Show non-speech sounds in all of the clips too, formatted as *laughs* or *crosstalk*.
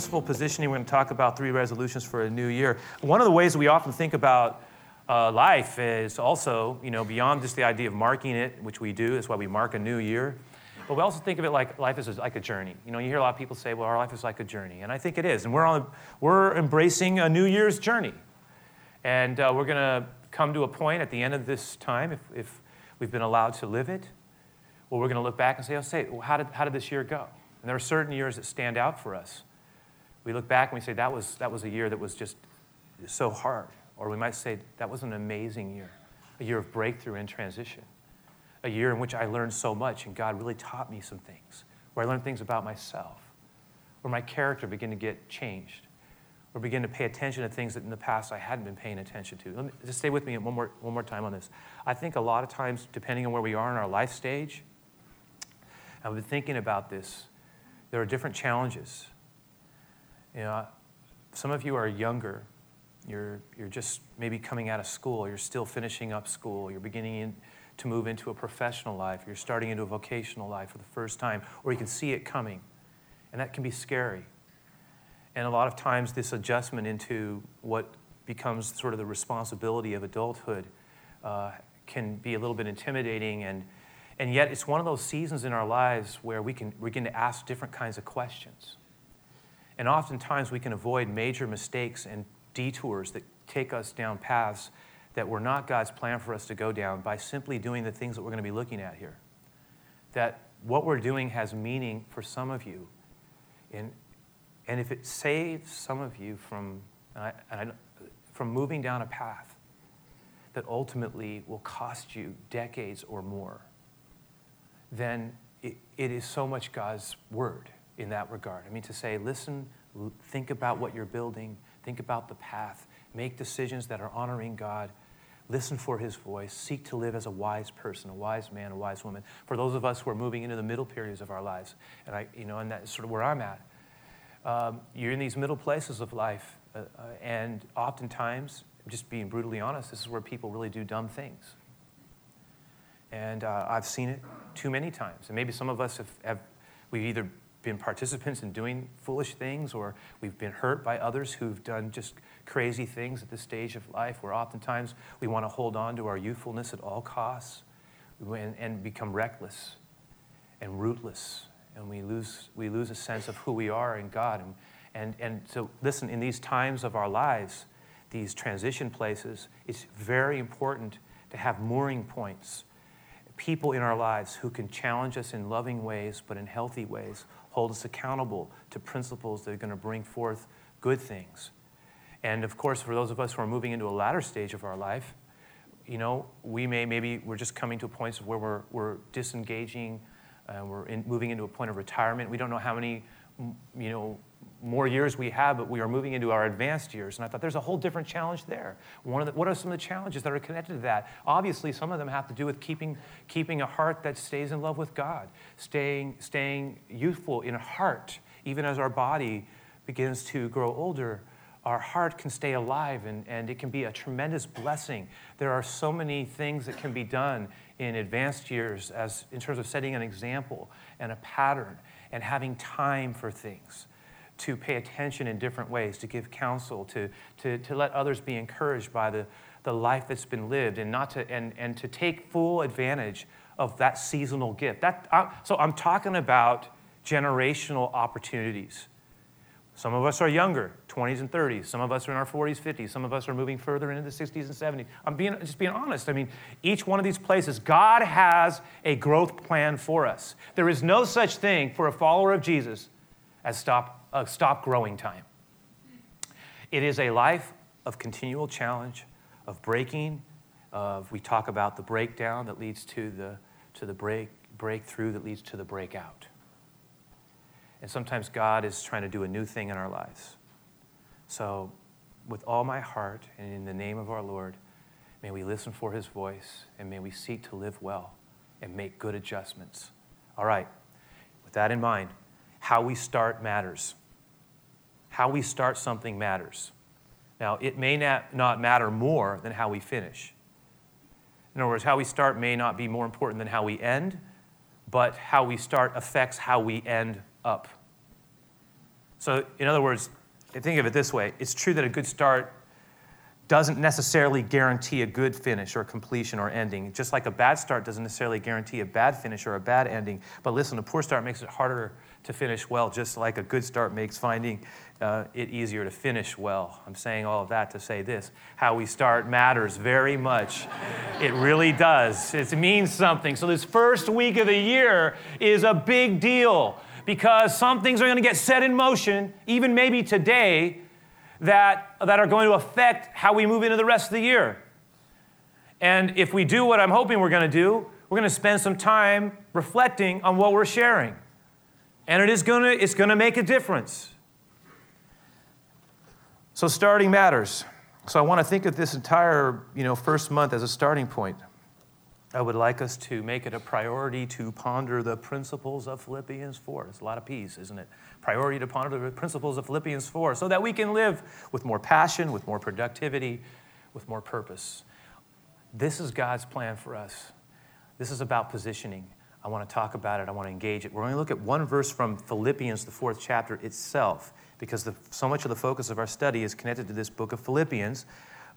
purposeful positioning. We're going to talk about three resolutions for a new year. One of the ways we often think about uh, life is also, you know, beyond just the idea of marking it, which we do, that's why we mark a new year. But we also think of it like life is like a journey. You know, you hear a lot of people say, well, our life is like a journey. And I think it is. And we're, on, we're embracing a New Year's journey. And uh, we're going to come to a point at the end of this time, if, if we've been allowed to live it, where we're going to look back and say, oh, say, well, how, did, how did this year go? And there are certain years that stand out for us. We look back and we say, that was, that was a year that was just so hard. Or we might say, that was an amazing year, a year of breakthrough and transition, a year in which I learned so much and God really taught me some things, where I learned things about myself, where my character began to get changed, or begin to pay attention to things that in the past I hadn't been paying attention to. Let me, just stay with me one more, one more time on this. I think a lot of times, depending on where we are in our life stage, I've been thinking about this there are different challenges. You know, some of you are younger. You're, you're just maybe coming out of school. You're still finishing up school. You're beginning in, to move into a professional life. You're starting into a vocational life for the first time, or you can see it coming. And that can be scary. And a lot of times, this adjustment into what becomes sort of the responsibility of adulthood uh, can be a little bit intimidating and and yet, it's one of those seasons in our lives where we can begin to ask different kinds of questions. And oftentimes, we can avoid major mistakes and detours that take us down paths that were not God's plan for us to go down by simply doing the things that we're going to be looking at here. That what we're doing has meaning for some of you. And, and if it saves some of you from, from moving down a path that ultimately will cost you decades or more, then it, it is so much God's word in that regard. I mean, to say, listen, think about what you're building, think about the path, make decisions that are honoring God, listen for his voice, seek to live as a wise person, a wise man, a wise woman. For those of us who are moving into the middle periods of our lives, and I, you know, and that's sort of where I'm at. Um, you're in these middle places of life, uh, uh, and oftentimes, just being brutally honest, this is where people really do dumb things. And uh, I've seen it too many times. And maybe some of us have, have, we've either been participants in doing foolish things or we've been hurt by others who've done just crazy things at this stage of life where oftentimes we want to hold on to our youthfulness at all costs and, and become reckless and rootless. And we lose, we lose a sense of who we are in God. And, and, and so, listen, in these times of our lives, these transition places, it's very important to have mooring points people in our lives who can challenge us in loving ways, but in healthy ways, hold us accountable to principles that are going to bring forth good things. And of course, for those of us who are moving into a latter stage of our life, you know, we may maybe we're just coming to a point where we're, we're disengaging, uh, we're in, moving into a point of retirement. We don't know how many, you know, more years we have, but we are moving into our advanced years. And I thought there's a whole different challenge there. One of the, what are some of the challenges that are connected to that? Obviously, some of them have to do with keeping, keeping a heart that stays in love with God, staying, staying youthful in heart, even as our body begins to grow older. Our heart can stay alive and, and it can be a tremendous blessing. There are so many things that can be done in advanced years as in terms of setting an example and a pattern and having time for things to pay attention in different ways, to give counsel, to, to, to let others be encouraged by the, the life that's been lived, and, not to, and, and to take full advantage of that seasonal gift. That, uh, so I'm talking about generational opportunities. Some of us are younger, 20s and 30s. Some of us are in our 40s, 50s. Some of us are moving further into the 60s and 70s. I'm being, just being honest. I mean, each one of these places, God has a growth plan for us. There is no such thing for a follower of Jesus as stop of stop growing time. It is a life of continual challenge, of breaking, of we talk about the breakdown that leads to the, to the break, breakthrough that leads to the breakout. And sometimes God is trying to do a new thing in our lives. So, with all my heart and in the name of our Lord, may we listen for his voice and may we seek to live well and make good adjustments. All right, with that in mind, how we start matters. How we start something matters. Now, it may not, not matter more than how we finish. In other words, how we start may not be more important than how we end, but how we start affects how we end up. So, in other words, think of it this way it's true that a good start doesn't necessarily guarantee a good finish or completion or ending, just like a bad start doesn't necessarily guarantee a bad finish or a bad ending. But listen, a poor start makes it harder to finish well, just like a good start makes finding uh, it easier to finish well. I'm saying all of that to say this how we start matters very much. it really does. It means something. So, this first week of the year is a big deal because some things are going to get set in motion, even maybe today that, that are going to affect how we move into the rest of the year. And if we do what I'm hoping we're going to do, we're going to spend some time reflecting on what we're sharing. And it is going to, it's going to make a difference. So starting matters. So I want to think of this entire, you know, first month as a starting point. I would like us to make it a priority to ponder the principles of Philippians 4. It's a lot of peace, isn't it? Priority to ponder the principles of Philippians 4 so that we can live with more passion, with more productivity, with more purpose. This is God's plan for us. This is about positioning. I want to talk about it. I want to engage it. We're going to look at one verse from Philippians, the fourth chapter itself, because the, so much of the focus of our study is connected to this book of Philippians.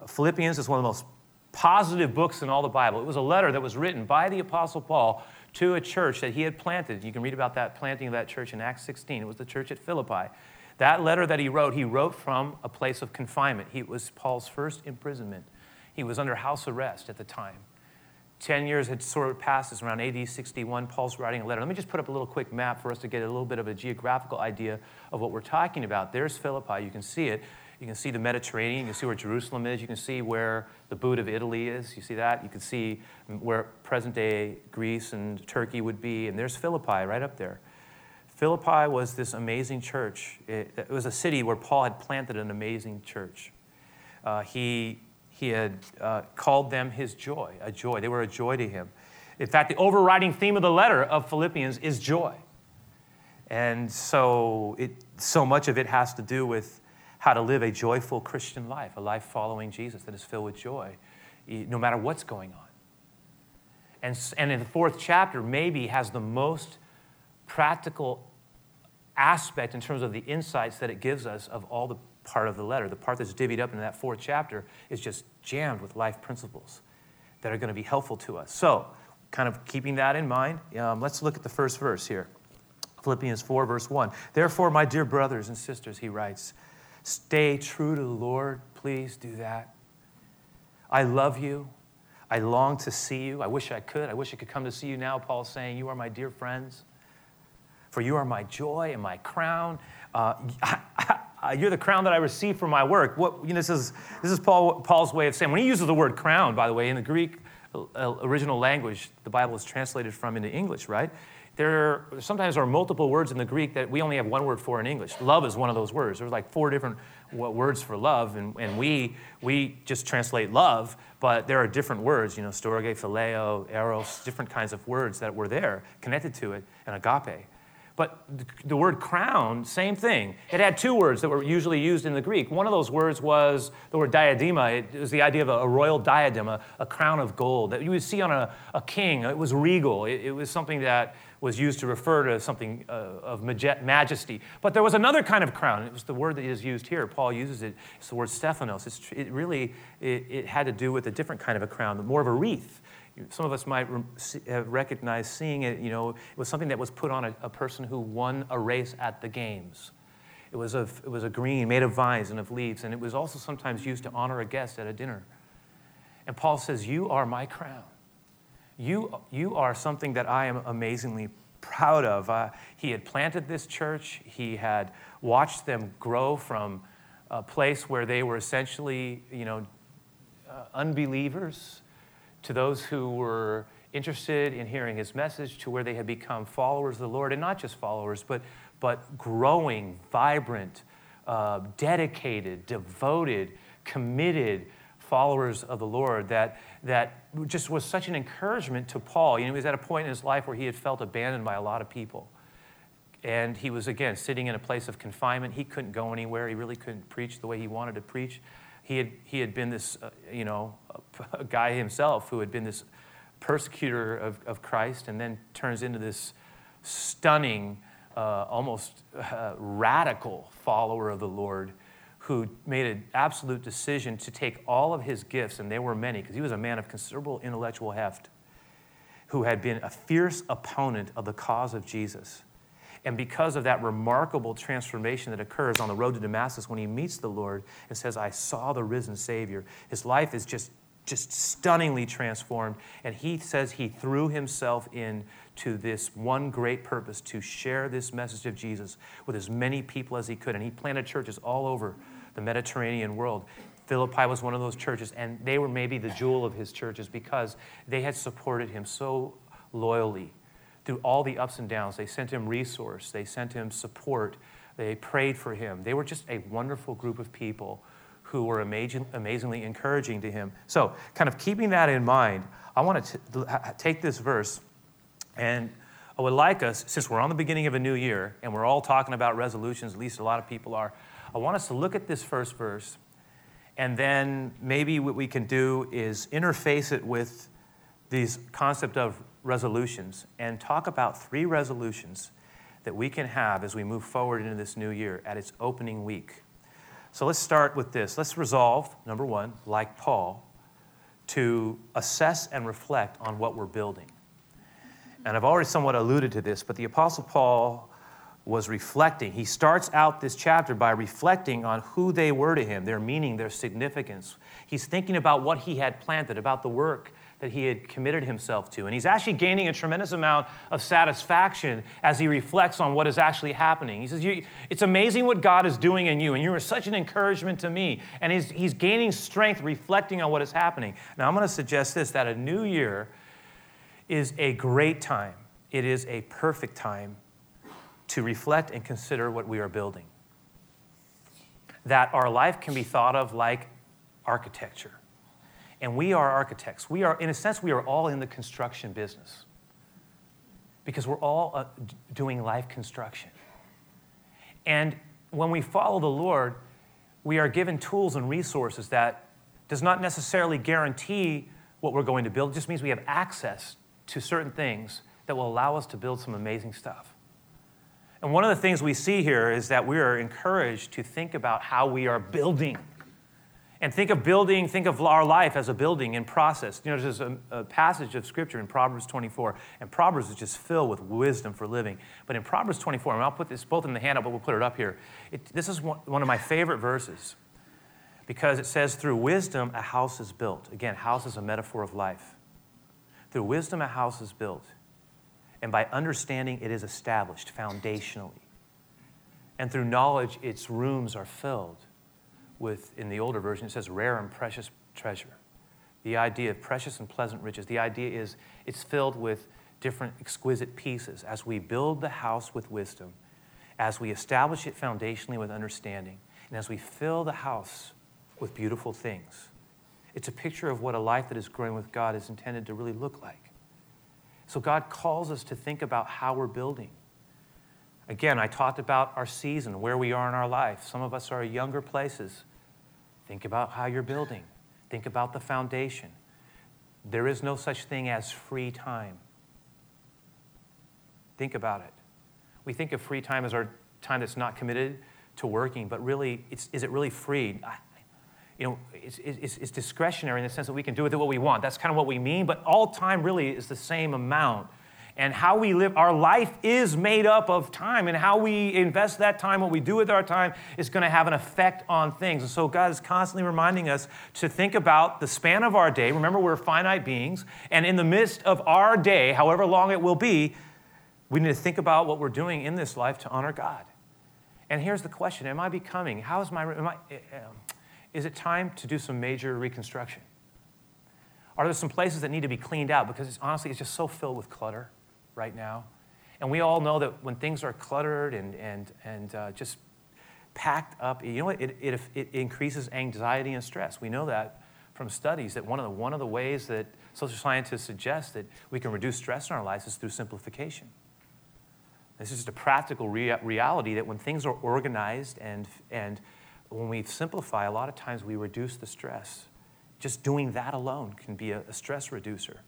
Philippians is one of the most positive books in all the Bible. It was a letter that was written by the Apostle Paul to a church that he had planted. You can read about that planting of that church in Acts 16. It was the church at Philippi. That letter that he wrote, he wrote from a place of confinement. He, it was Paul's first imprisonment. He was under house arrest at the time. Ten years had sort of passed. It's around AD 61. Paul's writing a letter. Let me just put up a little quick map for us to get a little bit of a geographical idea of what we're talking about. There's Philippi. You can see it. You can see the Mediterranean. You can see where Jerusalem is. You can see where the boot of Italy is. You see that? You can see where present day Greece and Turkey would be. And there's Philippi right up there. Philippi was this amazing church. It, it was a city where Paul had planted an amazing church. Uh, he, he had uh, called them his joy, a joy. They were a joy to him. In fact, the overriding theme of the letter of Philippians is joy. And so, it, so much of it has to do with how to live a joyful Christian life, a life following Jesus that is filled with joy, no matter what's going on. And, and in the fourth chapter, maybe has the most practical aspect in terms of the insights that it gives us of all the part of the letter. The part that's divvied up into that fourth chapter is just jammed with life principles that are going to be helpful to us. So, kind of keeping that in mind, um, let's look at the first verse here. Philippians 4, verse 1. Therefore, my dear brothers and sisters, he writes, Stay true to the Lord. Please do that. I love you. I long to see you. I wish I could. I wish I could come to see you now. Paul's saying, You are my dear friends. For you are my joy and my crown. Uh, *laughs* you're the crown that I receive for my work. What, you know, this is, this is Paul, Paul's way of saying, when he uses the word crown, by the way, in the Greek uh, original language, the Bible is translated from into English, right? there sometimes there are multiple words in the Greek that we only have one word for in English. Love is one of those words. There's like four different words for love, and, and we, we just translate love, but there are different words, you know, storge, phileo, eros, different kinds of words that were there connected to it, and agape. But the word crown, same thing. It had two words that were usually used in the Greek. One of those words was the word diadema. It was the idea of a, royal diadem, a, a, crown of gold that you would see on a, a king. It was regal. It, it was something that was used to refer to something uh, of majesty. But there was another kind of crown. It was the word that is used here. Paul uses it. It's the word Stephanos. It's, it really it, it, had to do with a different kind of a crown, more of a wreath. Some of us might have recognized seeing it. You know, it was something that was put on a, a person who won a race at the games. It was, a, it was a green made of vines and of leaves, and it was also sometimes used to honor a guest at a dinner. And Paul says, You are my crown. You, you are something that I am amazingly proud of. Uh, he had planted this church, he had watched them grow from a place where they were essentially, you know, uh, unbelievers to those who were interested in hearing his message to where they had become followers of the Lord, and not just followers, but, but growing, vibrant, uh, dedicated, devoted, committed followers of the Lord that, that just was such an encouragement to Paul. You know, he was at a point in his life where he had felt abandoned by a lot of people. And he was, again, sitting in a place of confinement. He couldn't go anywhere. He really couldn't preach the way he wanted to preach. He had, he had been this, uh, you know, *laughs* guy himself who had been this persecutor of, of Christ and then turns into this stunning uh, almost uh, radical follower of the Lord who made an absolute decision to take all of his gifts, and there were many, because he was a man of considerable intellectual heft, who had been a fierce opponent of the cause of Jesus. And because of that remarkable transformation that occurs on the road to Damascus when he meets the Lord and says, I saw the risen Savior, his life is just, just stunningly transformed. And he says he threw himself in to this one great purpose to share this message of Jesus with as many people as he could. And he planted churches all over the Mediterranean world. Philippi was one of those churches, and they were maybe the jewel of his churches because they had supported him so loyally through all the ups and downs. They sent him resource, they sent him support, they prayed for him. They were just a wonderful group of people who were amazing, amazingly encouraging to him. So, kind of keeping that in mind, I want to take this verse and I would like us, since we're on the beginning of a new year and we're all talking about resolutions, at least a lot of people are, I want us to look at this first verse and then maybe what we can do is interface it with these concept of resolutions and talk about three resolutions that we can have as we move forward into this new year at its opening week. So let's start with this. Let's resolve, number one, like Paul, to assess and reflect on what we're building. And I've already somewhat alluded to this, but the Apostle Paul was reflecting. He starts out this chapter by reflecting on who they were to him, their meaning, their significance. He's thinking about what he had planted, about the work that he had committed himself to. And he's actually gaining a tremendous amount of satisfaction as he reflects on what is actually happening. He says, It's amazing what God is doing in you, and you are such an encouragement to me. And he's, he's gaining strength reflecting on what is happening. Now, I'm going to suggest this that a new year is a great time, it is a perfect time to reflect and consider what we are building. That our life can be thought of like architecture and we are architects. We are, in a sense, we are all in the construction business because we're all uh, doing life construction. And when we follow the Lord, we are given tools and resources that does not necessarily guarantee what we're going to build. It just means we have access to certain things that will allow us to build some amazing stuff. And one of the things we see here is that we are encouraged to think about how we are building and think of building, think of our life as a building in process. You know, there's a, a, passage of scripture in Proverbs 24, and Proverbs is just filled with wisdom for living. But in Proverbs 24, and I'll put this both in the handout, but we'll put it up here. It, this is one, one of my favorite verses because it says, Through wisdom, a house is built. Again, house is a metaphor of life. Through wisdom, a house is built. And by understanding, it is established foundationally. And through knowledge, its rooms are filled with, in the older version, it says rare and precious treasure. The idea of precious and pleasant riches. The idea is it's filled with different exquisite pieces. As we build the house with wisdom, as we establish it foundationally with understanding, and as we fill the house with beautiful things, it's a picture of what a life that is growing with God is intended to really look like. So God calls us to think about how we're building. Again, I talked about our season, where we are in our life. Some of us are younger places. Think about how you're building. Think about the foundation. There is no such thing as free time. Think about it. We think of free time as our time that's not committed to working, but really, is it really free? You know, it's, it's, it's discretionary in the sense that we can do with it what we want. That's kind of what we mean, but all time really is the same amount and how we live. Our life is made up of time, and how we invest that time, what we do with our time, is going to have an effect on things. And so, God is constantly reminding us to think about the span of our day. Remember, we're finite beings, and in the midst of our day, however long it will be, we need to think about what we're doing in this life to honor God. And here's the question Am I becoming, how is my, am I, eh, eh, is it time to do some major reconstruction? Are there some places that need to be cleaned out? Because it's, honestly, it's just so filled with clutter right now. And we all know that when things are cluttered and, and, and uh, just packed up, you know what? It, it, it increases anxiety and stress. We know that from studies that one of the, one of the ways that social scientists suggest that we can reduce stress in our lives is through simplification. This is just a practical rea- reality that when things are organized and, and when we simplify, a lot of times we reduce the stress. Just doing that alone can be a, a stress reducer.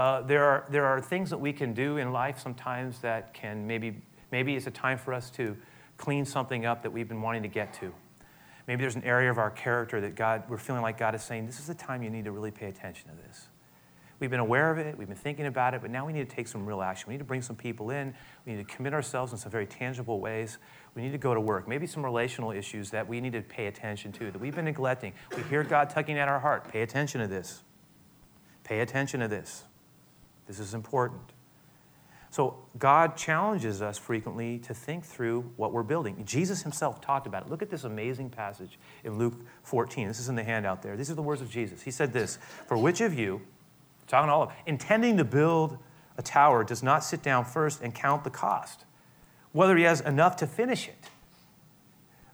Uh, there, are, there are things that we can do in life sometimes that can maybe Maybe it's a time for us to clean something up that we've been wanting to get to. Maybe there's an area of our character that God, we're feeling like God is saying, this is the time you need to really pay attention to this. We've been aware of it, we've been thinking about it, but now we need to take some real action. We need to bring some people in, we need to commit ourselves in some very tangible ways. We need to go to work. Maybe some relational issues that we need to pay attention to, that we've been neglecting. We hear God tugging at our heart. Pay attention to this. Pay attention to this. This is important. So, God challenges us frequently to think through what we're building. Jesus himself talked about it. Look at this amazing passage in Luke 14. This is in the handout there. These are the words of Jesus. He said this For which of you, talking to all of, intending to build a tower, does not sit down first and count the cost, whether he has enough to finish it?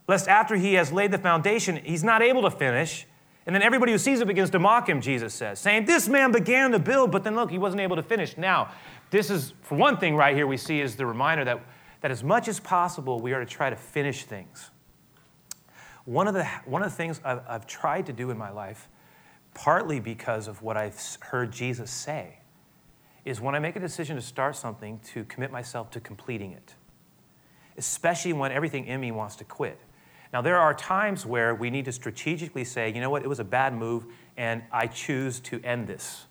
Lest after he has laid the foundation, he's not able to finish. And then everybody who sees it begins to mock him, Jesus says, saying, This man began to build, but then look, he wasn't able to finish. Now, this is, for one thing, right here, we see is the reminder that, that as much as possible, we are to try to finish things. One of the, one of the things I've, I've tried to do in my life, partly because of what I've heard Jesus say, is when I make a decision to start something, to commit myself to completing it, especially when everything in me wants to quit. Now, there are times where we need to strategically say, you know what, it was a bad move, and I choose to end this.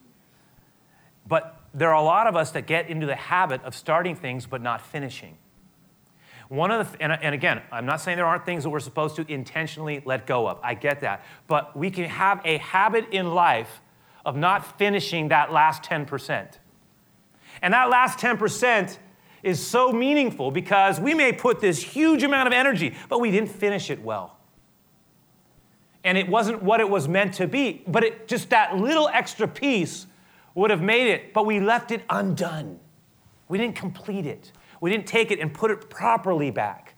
But there are a lot of us that get into the habit of starting things but not finishing. One of the, and, and again, I'm not saying there aren't things that we're supposed to intentionally let go of. I get that. But we can have a habit in life of not finishing that last 10%. And that last 10% is so meaningful because we may put this huge amount of energy, but we didn't finish it well. And it wasn't what it was meant to be, but it just that little extra piece would have made it, but we left it undone. We didn't complete it. We didn't take it and put it properly back.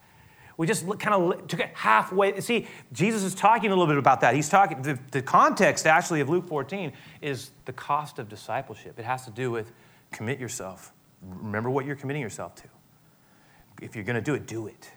We just kind of took it halfway. See, Jesus is talking a little bit about that. He's talking, the, the context actually of Luke 14 is the cost of discipleship. It has to do with commit yourself. Remember what you're committing yourself to. If you're going to do it, do it.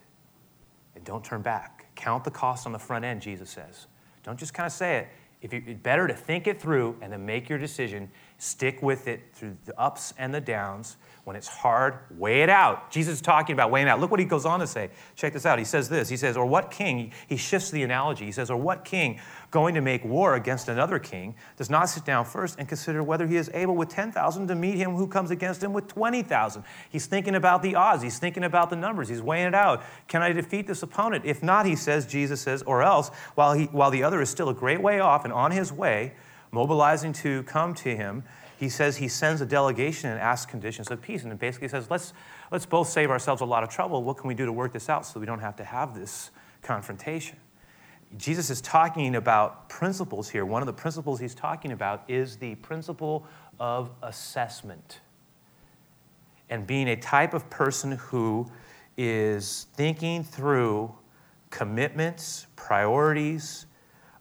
And don't turn back. Count the cost on the front end, Jesus says. Don't just kind of say it. If you, it's better to think it through and then make your decision, stick with it through the ups and the downs, when it's hard, weigh it out. Jesus is talking about weighing out. Look what he goes on to say. Check this out. He says this. He says, Or what king, he shifts the analogy. He says, Or what king going to make war against another king does not sit down first and consider whether he is able with 10,000 to meet him who comes against him with 20,000? He's thinking about the odds. He's thinking about the numbers. He's weighing it out. Can I defeat this opponent? If not, he says, Jesus says, or else, while, he, while the other is still a great way off and on his way, mobilizing to come to him, he says he sends a delegation and asks conditions of peace. And it basically says, let's, let's both save ourselves a lot of trouble. What can we do to work this out so we don't have to have this confrontation? Jesus is talking about principles here. One of the principles he's talking about is the principle of assessment and being a type of person who is thinking through commitments, priorities,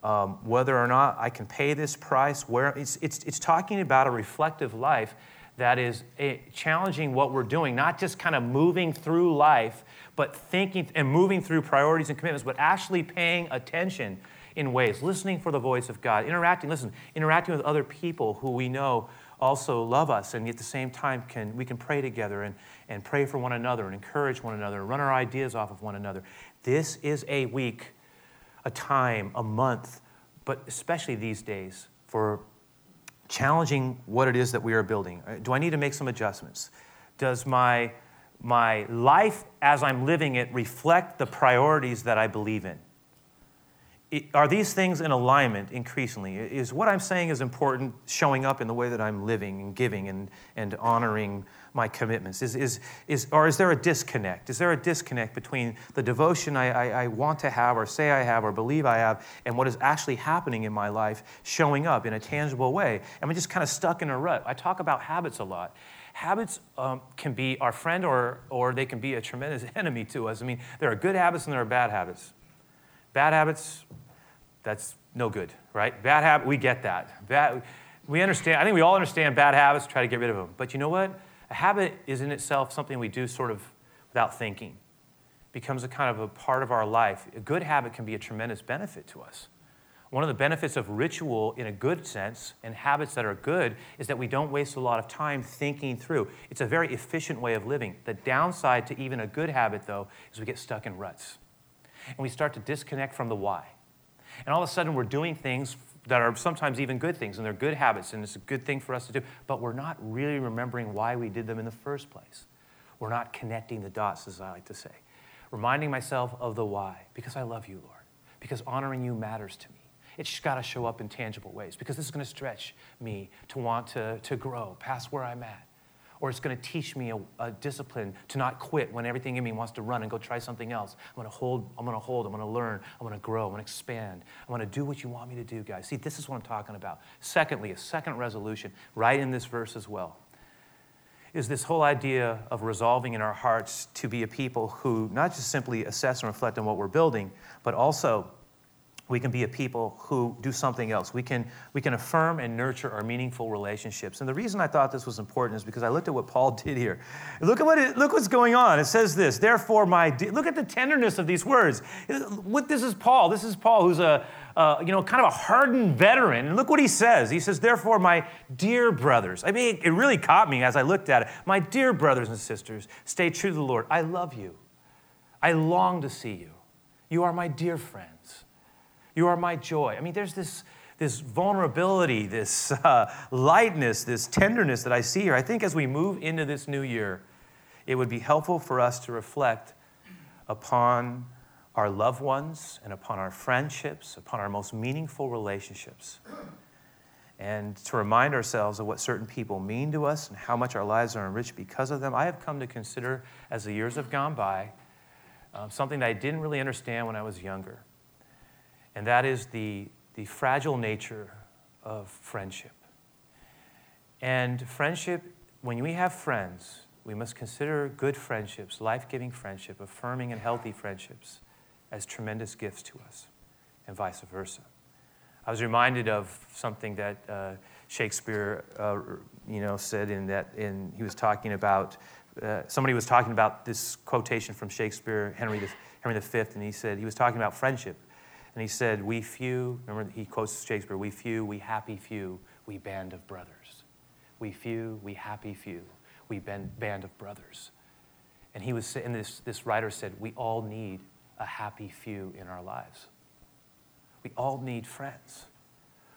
um, whether or not I can pay this price, where it's, it's, it's talking about a reflective life that is a, eh, challenging what we're doing, not just kind of moving through life, but thinking and moving through priorities and commitments, but actually paying attention in ways, listening for the voice of God, interacting, listen, interacting with other people who we know also love us and at the same time can we can pray together and, and pray for one another and encourage one another and run our ideas off of one another. This is a week a time, a month, but especially these days for challenging what it is that we are building. Uh, do I need to make some adjustments? Does my, my life as I'm living it reflect the priorities that I believe in? It, are these things in alignment increasingly? Is what I'm saying is important showing up in the way that I'm living and giving and, and honoring my commitments? Is, is, is, or is there a disconnect? Is there a disconnect between the devotion I, I, I want to have, or say I have, or believe I have, and what is actually happening in my life showing up in a tangible way? Am I just kind of stuck in a rut? I talk about habits a lot. Habits um, can be our friend, or, or they can be a tremendous *laughs* enemy to us. I mean, there are good habits and there are bad habits. Bad habits, that's no good, right? Bad habit, we get that. Bad, we understand, I think we all understand bad habits, try to get rid of them. But you know what? A habit is in itself something we do sort of without thinking. It becomes a kind of a part of our life. A good habit can be a tremendous benefit to us. One of the benefits of ritual in a good sense and habits that are good is that we don't waste a lot of time thinking through. It's a very efficient way of living. The downside to even a good habit, though, is we get stuck in ruts. And we start to disconnect from the why. And all of a sudden, we're doing things that are sometimes even good things, and they're good habits, and it's a good thing for us to do, but we're not really remembering why we did them in the first place. We're not connecting the dots, as I like to say. Reminding myself of the why, because I love you, Lord, because honoring you matters to me. It's got to show up in tangible ways because this is going to stretch me to want to, to grow past where I'm at. Or it's going to teach me a, a, discipline to not quit when everything in me wants to run and go try something else. I'm going to hold, I'm going to hold, I'm going to learn, I'm going to grow, I'm going to expand. I'm going to do what you want me to do, guys. See, this is what I'm talking about. Secondly, a second resolution, right in this verse as well, is this whole idea of resolving in our hearts to be a people who not just simply assess and reflect on what we're building, but also we can be a people who do something else. We can, we can affirm and nurture our meaningful relationships. And the reason I thought this was important is because I looked at what Paul *laughs* did here. Look at what it, look what's going on. It says this, therefore my look at the tenderness of these words. What this is Paul. This is Paul who's a you know kind of a hardened veteran. And look what he says. He says, therefore my dear brothers. I mean, it really caught me as I looked at it. My dear brothers and sisters, stay true to the Lord. I love you. I long to see you. You are my dear friends. You are my joy. I mean, there's this, this vulnerability, this *laughs* uh, lightness, this tenderness that I see here. I think as we move into this new year, it would be helpful for us to reflect upon our loved ones and upon our friendships, upon our most meaningful relationships. And to remind ourselves of what certain people mean to us and how much our lives are enriched because of them. I have come to consider, as the years have gone by, uh, something that I didn't really understand when I was younger and that is the, the fragile nature of friendship. And friendship, when we have friends, we must consider good friendships, life giving friendship, affirming and healthy friendships, as tremendous gifts to us, and vice versa. I was reminded of something that uh, Shakespeare, uh, you know, said in that. In he was talking about uh, somebody was talking about this quotation from Shakespeare, Henry the, Henry V, and he said he was talking about friendship, and he said, We few, remember he quotes Shakespeare, we few, we happy few, we band of brothers. We few, we happy few, we band of brothers. And he was saying, this, this writer said, we all need a happy few in our lives. We all need friends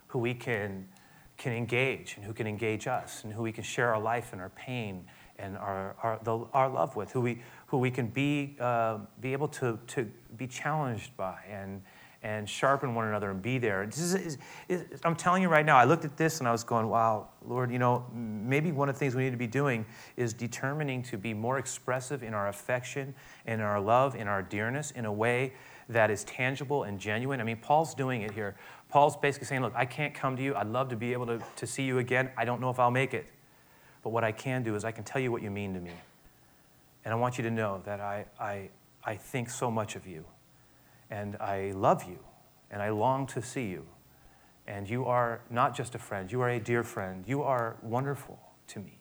who we can, can engage and who can engage us and who we can share our life and our pain and our, our, the, our love with, who we, who we can be, uh, be able to, to be challenged by and, and sharpen one another and be there. Is, is, is, I'm telling you right now, I looked at this and I was going, wow, Lord, you know, maybe one of the things we need to be doing is determining to be more expressive in our affection, in our love, in our dearness, in a way that is tangible and genuine. I mean, Paul's doing it here. Paul's basically saying, look, I can't come to you. I'd love to be able to, to see you again. I don't know if I'll make it. But what I can do is I can tell you what you mean to me. And I want you to know that I, I, I think so much of you and I love you, and I long to see you. And you are not just a friend, you are a dear friend. You are wonderful to me.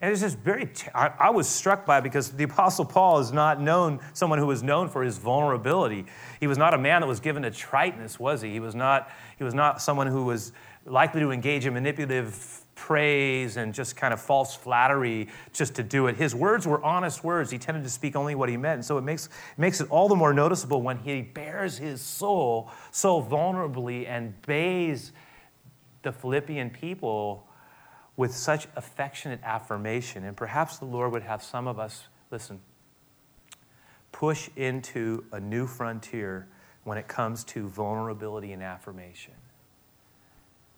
And it's just very, t- I, I was struck by it because the Apostle Paul is not known, someone who was known for his vulnerability. He was not a man that was given to triteness, was he? He was not, he was not someone who was likely to engage in manipulative praise and just kind of false flattery just to do it. His words were honest words. He tended to speak only what he meant. And so it makes, it makes it all the more noticeable when he bares his soul so vulnerably and bays the Philippian people with such affectionate affirmation. And perhaps the Lord would have some of us, listen, push into a new frontier when it comes to vulnerability and affirmation.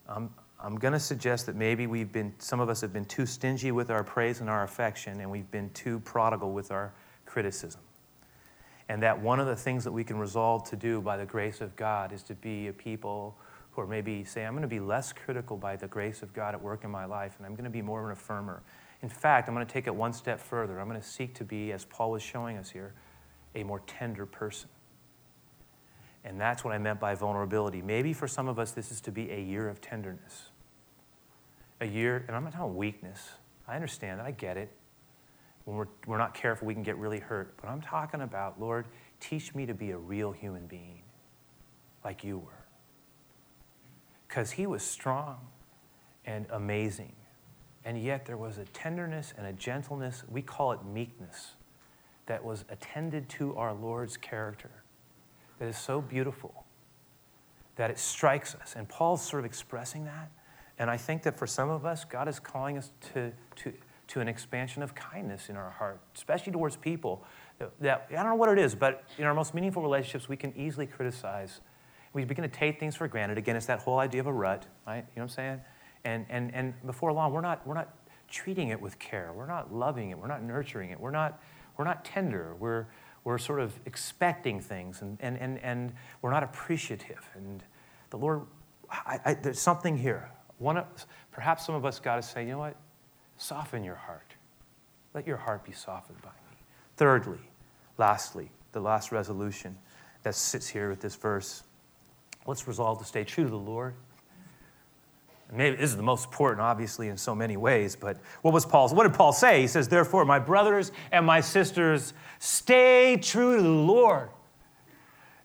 Um, I'm going to suggest that maybe we've been, some of us have been too stingy with our praise and our affection, and we've been too prodigal with our criticism. And that one of the things that we can resolve to do by the grace of God is to be a people who are maybe say, I'm going to be less critical by the grace of God at work in my life, and I'm going to be more of an affirmer. In fact, I'm going to take it one step further. I'm going to seek to be, as Paul was showing us here, a more tender person. And that's what I meant by vulnerability. Maybe for some of us, this is to be a year of tenderness. A year, and I'm not talking weakness. I understand that. I get it. When we're, we're not careful, we can get really hurt. But I'm talking about, Lord, teach me to be a real human being like you were. because he was strong and amazing. And yet there was a tenderness and a gentleness, we call it meekness, that was attended to our Lord's character that is so beautiful that it strikes us. And Paul's sort of expressing that. And I think that for some of us, God is calling us to, to, to an expansion of kindness in our heart, especially towards people that, that, I don't know what it is, but in our most meaningful relationships, we can easily criticize. We begin to take things for granted. Again, it's that whole idea of a rut, right? You know what I'm saying? And, and, and before long, we're not, we're not treating it with care. We're not loving it. We're not nurturing it. We're not, we're not tender. We're, we're sort of expecting things and, and, and, and we're not appreciative. And the Lord, I, I, there's something here. One perhaps some of us got to say, you know what? Soften your heart. Let your heart be softened by me. Thirdly, lastly, the last resolution that sits here with this verse. Let's resolve to stay true to the Lord maybe this is the most important, obviously, in so many ways, but what was Paul's? What did Paul say? He says, Therefore, my brothers and my sisters, stay true to the Lord.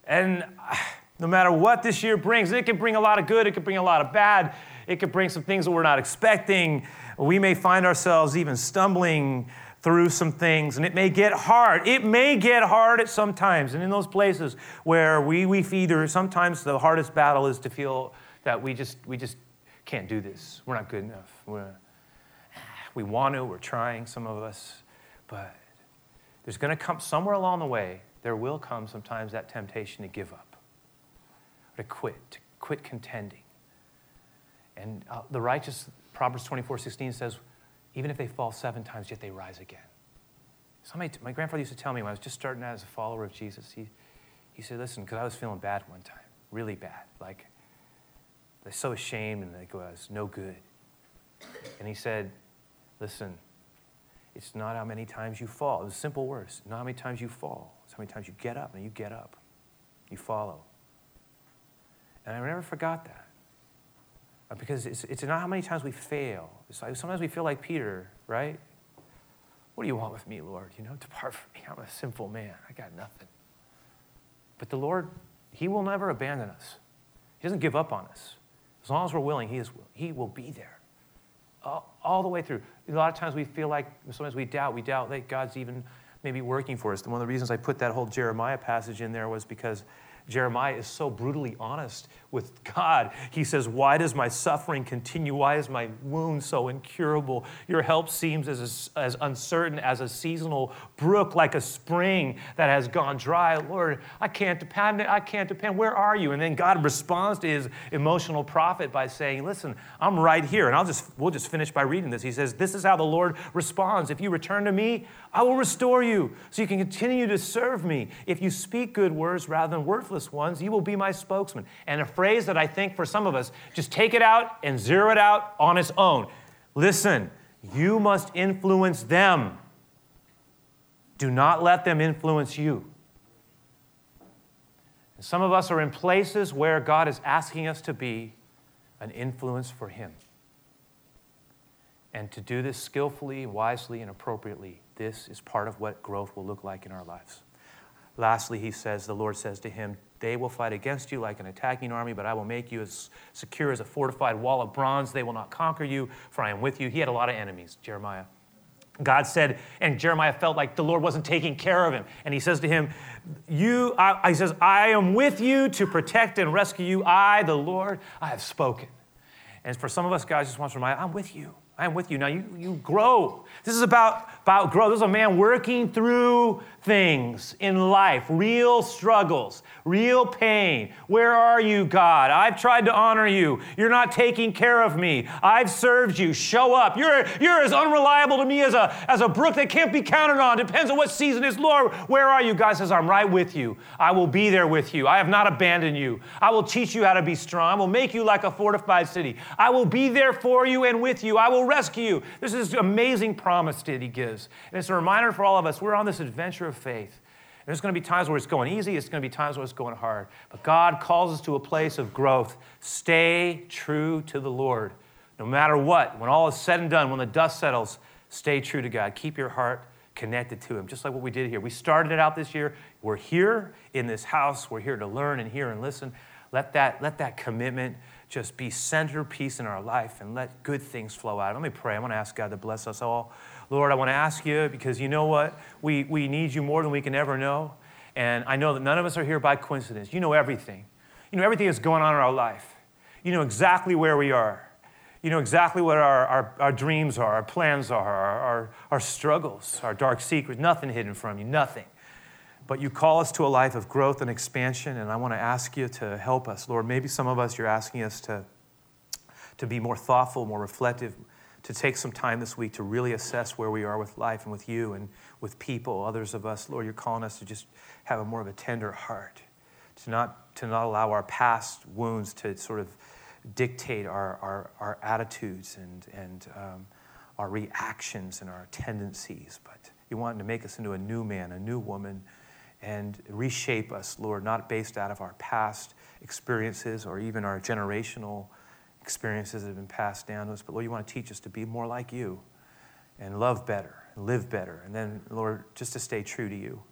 And *sighs* no matter what this year brings, it can bring a lot of good, it could bring a lot of bad, it could bring some things that we're not expecting. We may find ourselves even stumbling through some things, and it may get hard. It may get hard at some times. And in those places where we, we or sometimes the hardest battle is to feel that we just, we just can't do this. We're not good enough. We're, *sighs* we want to, we're trying, some of us, but there's going to come somewhere along the way, there will come sometimes that temptation to give up, to quit, to quit contending. And uh, the righteous, Proverbs 24 16 says, even if they fall seven times, yet they rise again. Somebody, my grandfather used to tell me when I was just starting out as a follower of Jesus, he, he said, listen, because I was feeling bad one time, really bad. Like, they're so ashamed and they go, it's no good. And he said, Listen, it's not how many times you fall. It's simple words. Not how many times you fall. It's how many times you get up and you get up. You follow. And I never forgot that. Uh, because it's, it's not how many times we fail. It's like sometimes we feel like Peter, right? What do you want with me, Lord? You know, depart from me. I'm a sinful man. I got nothing. But the Lord, He will never abandon us. He doesn't give up on us. As long as we're willing, He, is, he will be there all, all the way through. A lot of times we feel like, sometimes we doubt, we doubt that God's even maybe working for us. And one of the reasons I put that whole Jeremiah passage in there was because Jeremiah is so brutally honest with God. He says, Why does my suffering continue? Why is my wound so incurable? Your help seems as, as uncertain as a seasonal brook, like a spring that has gone dry. Lord, I can't depend. I can't depend. Where are you? And then God responds to his emotional prophet by saying, Listen, I'm right here. And I'll just we'll just finish by reading this. He says, This is how the Lord responds. If you return to me, I will restore you so you can continue to serve me. If you speak good words rather than worthless ones, you will be my spokesman. And a phrase that I think for some of us, just take it out and zero it out on its own. Listen, you must influence them. Do not let them influence you. And some of us are in places where God is asking us to be an influence for Him. And to do this skillfully, wisely, and appropriately, this is part of what growth will look like in our lives. Lastly, he says, the Lord says to him, They will fight against you like an attacking army, but I will make you as secure as a fortified wall of bronze. They will not conquer you, for I am with you. He had a lot of enemies, Jeremiah. God said, and Jeremiah felt like the Lord wasn't taking care of him. And he says to him, You, I, he says, I am with you to protect and rescue you. I, the Lord, I have spoken. And for some of us, God just wants to remind, I'm with you. I'm with you. Now you, you grow. This is about, about growth. This is a man working through things in life, real struggles, real pain. Where are you, God? I've tried to honor you. You're not taking care of me. I've served you. Show up. You're, you're as unreliable to me as a, as a brook that can't be counted on. Depends on what season is. Lord, where are you? God says, I'm right with you. I will be there with you. I have not abandoned you. I will teach you how to be strong. I will make you like a fortified city. I will be there for you and with you. I will rescue you. This is amazing promise that he gives. And it's a reminder for all of us we're on this adventure of faith. And there's going to be times where it's going easy, it's going to be times where it's going hard. But God calls us to a place of growth. Stay true to the Lord. No matter what, when all is said and done, when the dust settles, stay true to God. Keep your heart connected to Him, just like what we did here. We started it out this year. We're here in this house. We're here to learn and hear and listen. Let that, let that commitment just be centerpiece in our life and let good things flow out. Let me pray. I want to ask God to bless us all. Lord, I want to ask you because you know what? We, we need you more than we can ever know. And I know that none of us are here by coincidence. You know everything. You know everything that's going on in our life. You know exactly where we are. You know exactly what our, our, our dreams are, our plans are, our, our, our struggles, our dark secrets. Nothing hidden from you, nothing. But you call us to a life of growth and expansion, and I want to ask you to help us. Lord, maybe some of us, you're asking us to, to be more thoughtful, more reflective, to take some time this week to really assess where we are with life and with you and with people. Others of us, Lord, you're calling us to just have a more of a tender heart, to not, to not allow our past wounds to sort of dictate our, our, our attitudes and, and um, our reactions and our tendencies. But you want to make us into a new man, a new woman, and reshape us, Lord, not based out of our past experiences or even our generational experiences that have been passed down to us, but Lord, you want to teach us to be more like you and love better and live better. And then, Lord, just to stay true to you,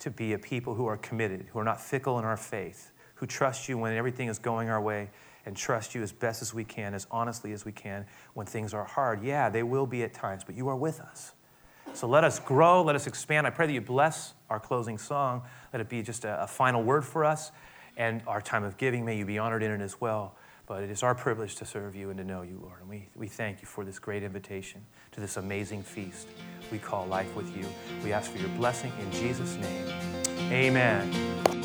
to be a people who are committed, who are not fickle in our faith, who trust you when everything is going our way and trust you as best as we can, as honestly as we can when things are hard. Yeah, they will be at times, but you are with us. So let us grow, let us expand. I pray that you bless our closing song. Let it be just a, a final word for us and our time of giving. May you be honored in it as well. But it is our privilege to serve you and to know you, Lord. And we, we thank you for this great invitation to this amazing feast we call life with you. We ask for your blessing in Jesus' name. Amen.